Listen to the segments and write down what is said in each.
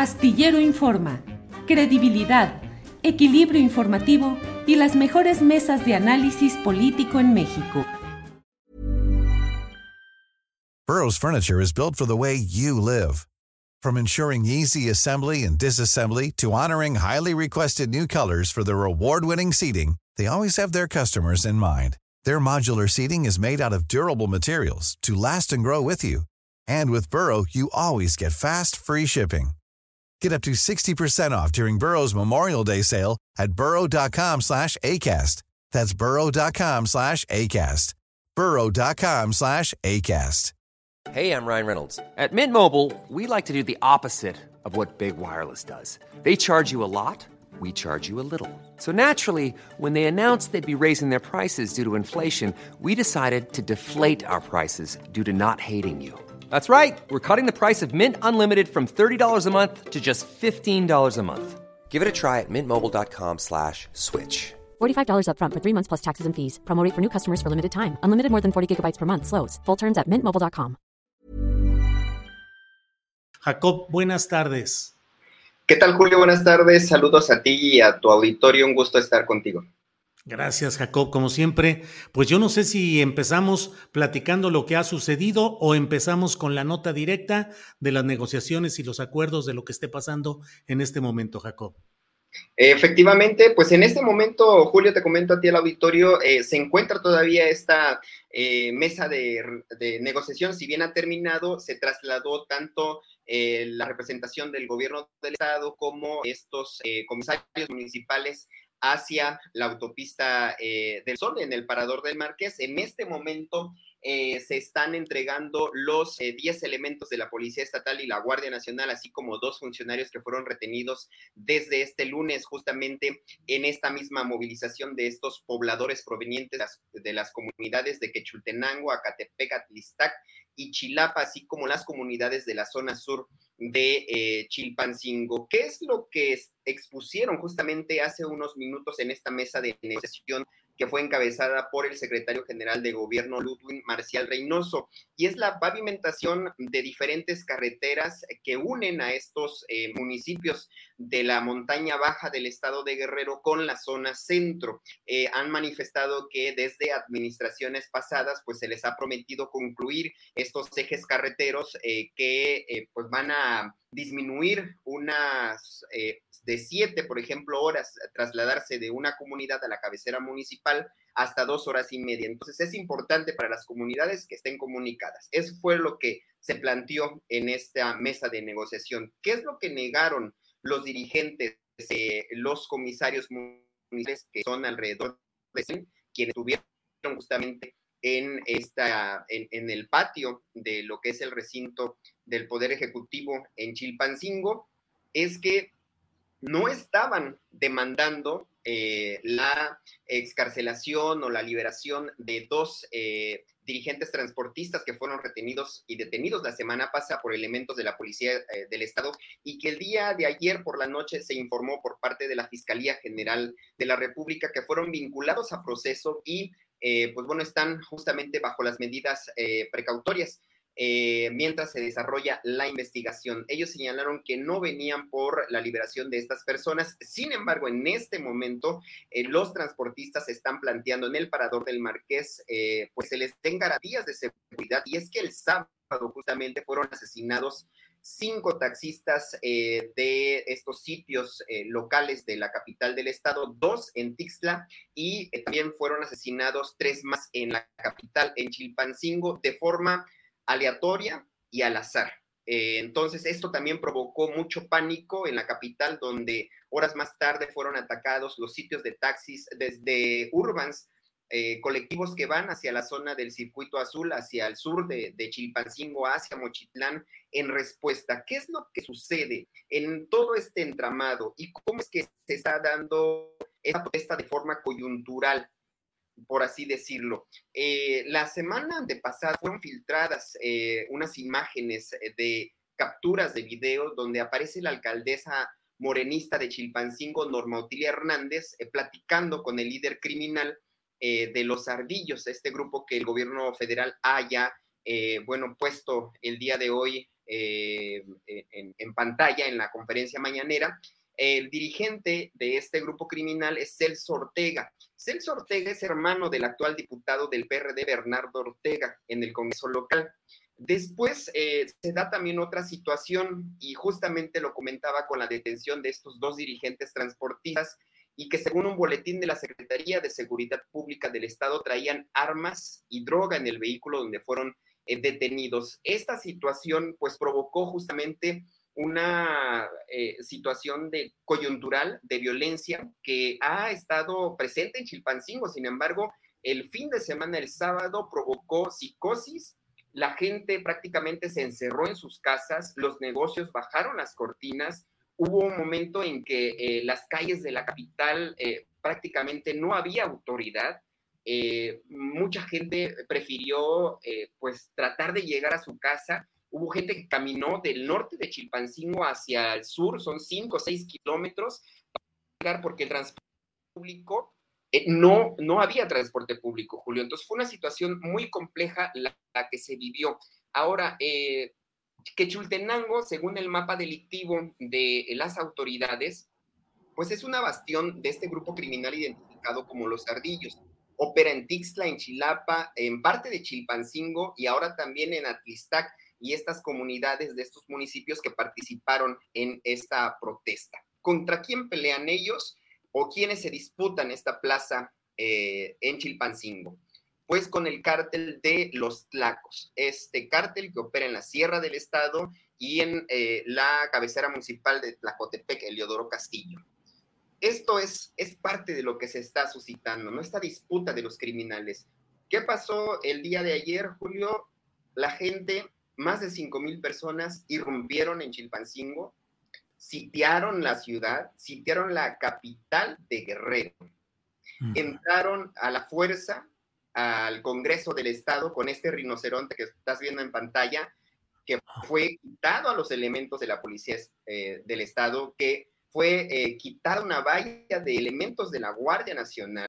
Astillero Informa, credibilidad, equilibrio informativo y las mejores mesas de análisis político en México. Burroughs Furniture is built for the way you live. From ensuring easy assembly and disassembly to honoring highly requested new colors for their award-winning seating, they always have their customers in mind. Their modular seating is made out of durable materials to last and grow with you. And with Burrow, you always get fast, free shipping. Get up to 60% off during Burrow's Memorial Day sale at burrow.com slash ACAST. That's burrow.com slash ACAST. burrow.com slash ACAST. Hey, I'm Ryan Reynolds. At Mint Mobile, we like to do the opposite of what Big Wireless does. They charge you a lot, we charge you a little. So naturally, when they announced they'd be raising their prices due to inflation, we decided to deflate our prices due to not hating you. That's right. We're cutting the price of Mint Unlimited from $30 a month to just $15 a month. Give it a try at mintmobile.com slash switch. $45 upfront for three months plus taxes and fees. Promo rate for new customers for limited time. Unlimited more than 40 gigabytes per month. Slows. Full terms at mintmobile.com. Jacob, buenas tardes. ¿Qué tal, Julio? Buenas tardes. Saludos a ti y a tu auditorio. Un gusto estar contigo. Gracias, Jacob. Como siempre, pues yo no sé si empezamos platicando lo que ha sucedido o empezamos con la nota directa de las negociaciones y los acuerdos de lo que esté pasando en este momento, Jacob. Efectivamente, pues en este momento, Julio, te comento a ti el auditorio, eh, se encuentra todavía esta eh, mesa de, negociación, si bien ha terminado, se trasladó tanto eh, la representación del gobierno del estado como estos comisarios municipales hacia la autopista eh, del Sol en el Parador del Marqués. En este momento eh, se están entregando los 10 eh, elementos de la Policía Estatal y la Guardia Nacional, así como dos funcionarios que fueron retenidos desde este lunes, justamente en esta misma movilización de estos pobladores provenientes de las, de las comunidades de Quechultenango, Acatepec, Atlistac y Chilapa, así como las comunidades de la zona sur de eh, Chilpancingo. ¿Qué es lo que expusieron justamente hace unos minutos en esta mesa de negociación que fue encabezada por el secretario general de gobierno Ludwig Marcial Reynoso, y es la pavimentación de diferentes carreteras que unen a estos eh, municipios de la montaña baja del estado de Guerrero con la zona centro. Eh, han manifestado que desde administraciones pasadas, pues se les ha prometido concluir estos ejes carreteros eh, que pues van a disminuir unas eh, de siete, por ejemplo, horas, trasladarse de una comunidad a la cabecera municipal hasta dos horas y media. Entonces es importante para las comunidades que estén comunicadas. Eso fue lo que se planteó en esta mesa de negociación. ¿Qué es lo que negaron los dirigentes, eh, los comisarios municipales, que son alrededor de 100, quienes estuvieron justamente en, esta, en, el patio de lo que es el recinto del Poder Ejecutivo en Chilpancingo, es que no estaban demandando eh, la excarcelación o la liberación de dos eh, dirigentes transportistas que fueron retenidos y detenidos la semana pasada por elementos de la Policía eh, del Estado y que el día de ayer por la noche se informó por parte de la Fiscalía General de la República que fueron vinculados a proceso y pues bueno, están justamente bajo las medidas precautorias. Eh, mientras se desarrolla la investigación. Ellos señalaron que no venían por la liberación de estas personas. Sin embargo, en este momento, eh, los transportistas están planteando en el parador del Marqués, eh, pues se les den garantías de seguridad. Y es que el sábado justamente fueron asesinados cinco taxistas eh, de estos sitios eh, locales de la capital del estado, dos en Tixla y también fueron asesinados tres más en la capital, en Chilpancingo, de forma aleatoria y al azar. entonces, esto también provocó mucho pánico en la capital, donde horas más tarde fueron atacados los sitios de taxis desde Urbans eh, colectivos que van hacia la zona del circuito azul, hacia el sur de, de, Chilpancingo, hacia Mochitlán, en respuesta. ¿Qué es lo que sucede en todo este entramado y cómo es que se está dando esta protesta de forma coyuntural? Por así decirlo. Eh, la semana de pasada fueron filtradas eh, unas imágenes de capturas de video donde aparece la alcaldesa morenista de Chilpancingo, Norma Otilia Hernández, eh, platicando con el líder criminal eh, de los ardillos, este grupo que el gobierno federal haya, eh, bueno, puesto el día de hoy eh, en, pantalla en la conferencia mañanera, el dirigente de este grupo criminal es Celso Ortega. Celso Ortega es hermano del actual diputado del PRD, Bernardo Ortega, en el Congreso local. Después eh, se da también otra situación y justamente lo comentaba con la detención de estos dos dirigentes transportistas y que según un boletín de la Secretaría de Seguridad Pública del Estado traían armas y droga en el vehículo donde fueron eh, detenidos. Esta situación pues provocó justamente una eh, situación de coyuntural de violencia que ha estado presente en Chilpancingo. Sin embargo, el fin de semana, el sábado, provocó psicosis. La gente prácticamente se encerró en sus casas, los negocios bajaron las cortinas, hubo un momento en que eh, las calles de la capital eh, prácticamente no había autoridad. Mucha gente prefirió pues tratar de llegar a su casa. Hubo gente que caminó del norte de Chilpancingo hacia el sur, son cinco o seis kilómetros, para llegar porque el transporte público no, no había transporte público, Julio. Entonces fue una situación muy compleja la, la que se vivió. Ahora, eh, que Chultenango, según el mapa delictivo de las autoridades, pues es una bastión de este grupo criminal identificado como los Ardillos. Opera en Tixla, en Chilapa, en parte de Chilpancingo y ahora también en Atlistac y estas comunidades de estos municipios que participaron en esta protesta. ¿Contra quién pelean ellos o quiénes se disputan esta plaza eh, en Chilpancingo? pues con el cártel de los Tlacos, este cártel que opera en la Sierra del Estado y en eh, la cabecera municipal de Tlacotepec, Eliodoro Castillo. Esto es, es parte de lo que se está suscitando, ¿no? Esta disputa de los criminales. ¿Qué pasó el día de ayer, Julio? La gente, más de 5 mil personas, irrumpieron en Chilpancingo, sitiaron la ciudad, sitiaron la capital de Guerrero. Entraron a la fuerza al Congreso del Estado con este rinoceronte que estás viendo en pantalla, que fue quitado a los elementos de la Policía eh, del Estado, que fue eh, quitada una valla de elementos de la Guardia Nacional.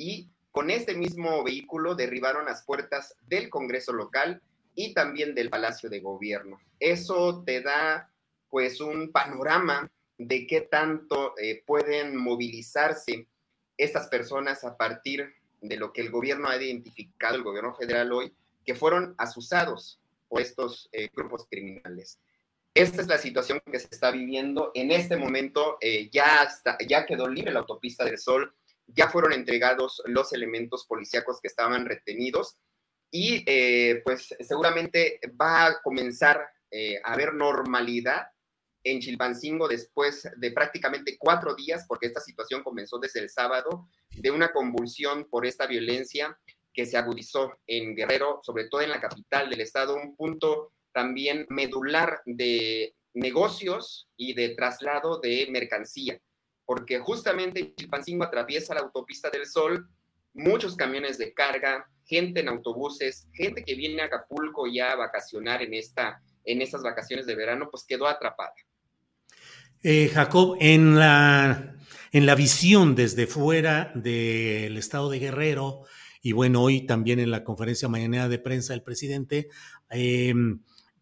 Y Con este mismo vehículo derribaron las puertas del Congreso local y también del Palacio de Gobierno. Eso te da pues un panorama de qué tanto eh, pueden movilizarse estas personas a partir de lo que el gobierno ha identificado, el gobierno federal hoy, que fueron asusados por estos eh, grupos criminales. Esta es la situación que se está viviendo. En este momento eh, ya, ya quedó libre la autopista del Sol ya fueron entregados los elementos policíacos que estaban retenidos y eh, pues seguramente va a comenzar eh, a haber normalidad en Chilpancingo después de prácticamente cuatro días, porque esta situación comenzó desde el sábado, de una convulsión por esta violencia que se agudizó en Guerrero, sobre todo en la capital del estado, un punto también medular de negocios y de traslado de mercancía porque justamente Chilpancingo atraviesa la autopista del Sol, muchos camiones de carga, gente en autobuses, gente que viene a Acapulco ya a vacacionar en, esta, en estas vacaciones de verano, pues quedó atrapada. Eh, Jacob, en la, en la visión desde fuera del estado de Guerrero, y bueno, hoy también en la conferencia mañana de prensa del presidente, eh,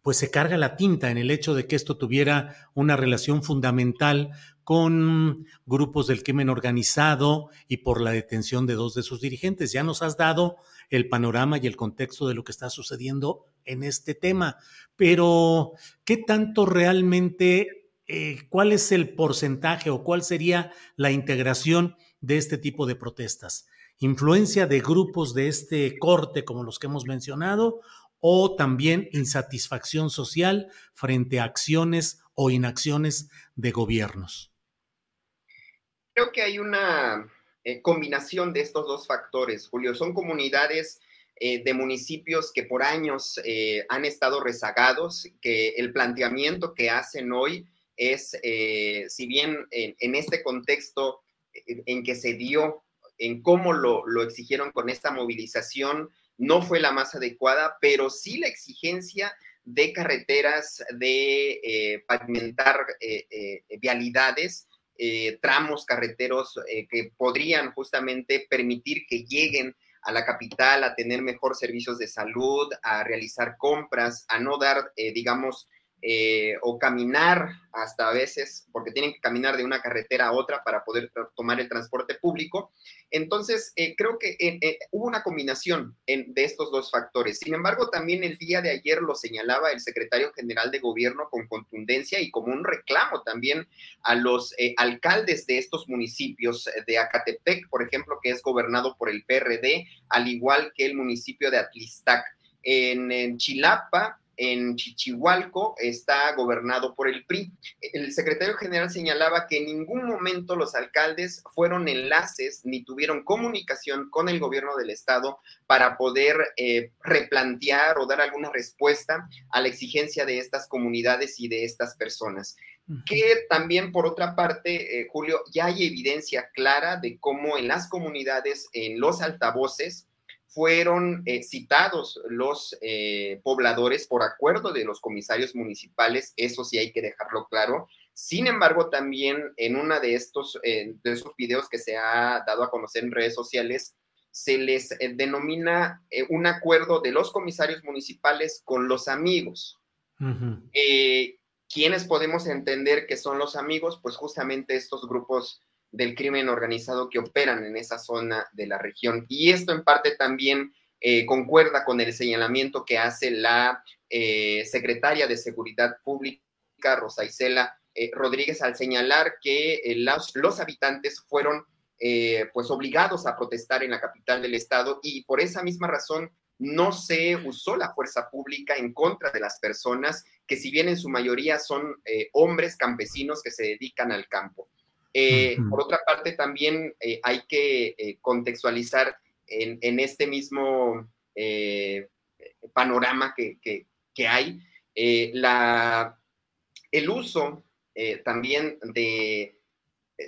pues se carga la tinta en el hecho de que esto tuviera una relación fundamental con grupos del crimen organizado y por la detención de dos de sus dirigentes. Ya nos has dado el panorama y el contexto de lo que está sucediendo en este tema, pero ¿qué tanto realmente, eh, cuál es el porcentaje o cuál sería la integración de este tipo de protestas? ¿Influencia de grupos de este corte como los que hemos mencionado o también insatisfacción social frente a acciones o inacciones de gobiernos? Creo que hay una eh, combinación de estos dos factores, Julio. Son comunidades eh, de municipios que por años eh, han estado rezagados, que el planteamiento que hacen hoy es, si bien en, este contexto en que se dio, en cómo lo, lo exigieron con esta movilización, no fue la más adecuada, pero sí la exigencia de carreteras, de pavimentar vialidades, tramos carreteros que podrían justamente permitir que lleguen a la capital a tener mejor servicios de salud, a realizar compras, a no dar, digamos, eh, o caminar hasta a veces, porque tienen que caminar de una carretera a otra para poder tomar el transporte público. Entonces, eh, creo que eh, hubo una combinación de estos dos factores. Sin embargo, también el día de ayer lo señalaba el secretario general de gobierno con contundencia y como un reclamo también a los alcaldes de estos municipios de Acatepec, por ejemplo, que es gobernado por el PRD, al igual que el municipio de Atlistac. en Chilapa, en Chichihualco está gobernado por el PRI. El secretario general señalaba que en ningún momento los alcaldes fueron enlaces ni tuvieron comunicación con el gobierno del estado para poder eh, replantear o dar alguna respuesta a la exigencia de estas comunidades y de estas personas. Que también, por otra parte, eh, Julio, ya hay evidencia clara de cómo en las comunidades, en los altavoces, fueron eh, citados los eh, pobladores por acuerdo de los comisarios municipales, eso sí hay que dejarlo claro. Sin embargo, también en uno de estos, eh, de esos videos que se ha dado a conocer en redes sociales, se les denomina un acuerdo de los comisarios municipales con los amigos. ¿Quiénes podemos entender que son los amigos? Pues justamente estos grupos del crimen organizado que operan en esa zona de la región. Y esto en parte también eh, concuerda con el señalamiento que hace la eh, secretaria de Seguridad Pública, Rosa Isela eh, Rodríguez, al señalar que los, los, habitantes fueron pues obligados a protestar en la capital del estado y por esa misma razón no se usó la fuerza pública en contra de las personas que si bien en su mayoría son hombres campesinos que se dedican al campo. Eh, por otra parte, también eh, hay que eh, contextualizar en, este mismo panorama que, hay la, el uso también de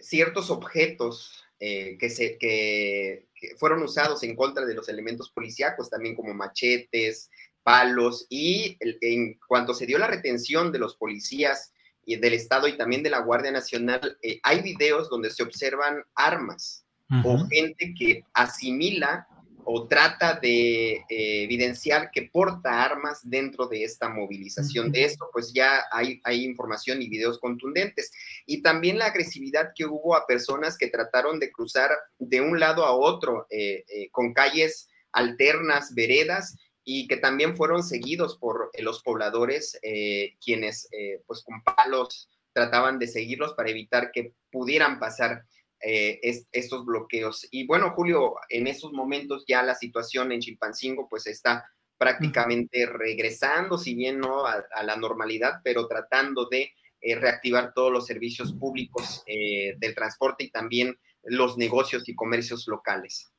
ciertos objetos que, se, que, fueron usados en contra de los elementos policíacos, también como machetes, palos, y en cuanto se dio la retención de los policías y del Estado y también de la Guardia Nacional, eh, hay videos donde se observan armas o gente que asimila o trata de eh, evidenciar que porta armas dentro de esta movilización. De esto, pues ya hay, hay, información y videos contundentes. Y también la agresividad que hubo a personas que trataron de cruzar de un lado a otro eh, con calles alternas, veredas, y que también fueron seguidos por eh, los pobladores, eh, quienes eh, pues con palos trataban de seguirlos para evitar que pudieran pasar estos bloqueos. Y bueno, Julio, en esos momentos ya la situación en Chilpancingo pues está prácticamente regresando, si bien no a, la normalidad, pero tratando de reactivar todos los servicios públicos del transporte y también los negocios y comercios locales.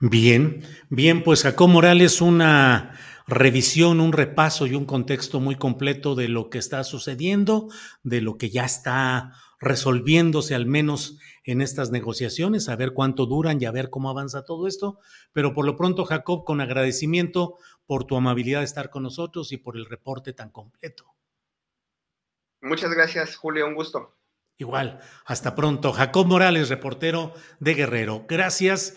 Bien, bien, pues Jacob Morales, una revisión, un repaso y un contexto muy completo de lo que está sucediendo, de lo que ya está resolviéndose al menos en estas negociaciones, a ver cuánto duran y a ver cómo avanza todo esto. Pero por lo pronto, Jacob, con agradecimiento por tu amabilidad de estar con nosotros y por el reporte tan completo. Muchas gracias, Julio, un gusto. Igual, hasta pronto. Jacob Morales, reportero de Guerrero. Gracias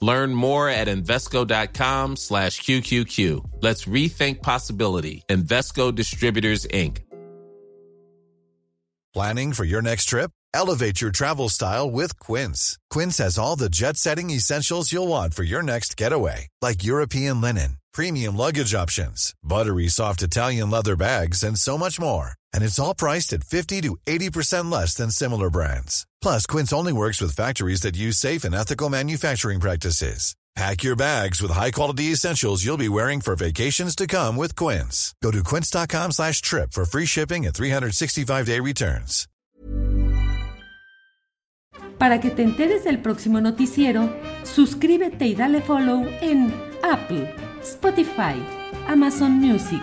Learn more at Invesco.com slash QQQ. Let's rethink possibility. Invesco Distributors, Inc. Planning for your next trip? Elevate your travel style with Quince. Quince has all the jet setting essentials you'll want for your next getaway, like European linen, premium luggage options, buttery soft Italian leather bags, and so much more. And it's all priced at 50 to 80% less than similar brands. Plus, Quince only works with factories that use safe and ethical manufacturing practices. Pack your bags with high-quality essentials you'll be wearing for vacations to come with Quince. Go to quince.com slash trip for free shipping and 365-day returns. Para que te enteres del próximo noticiero, suscríbete y dale follow en Apple, Spotify, Amazon Music,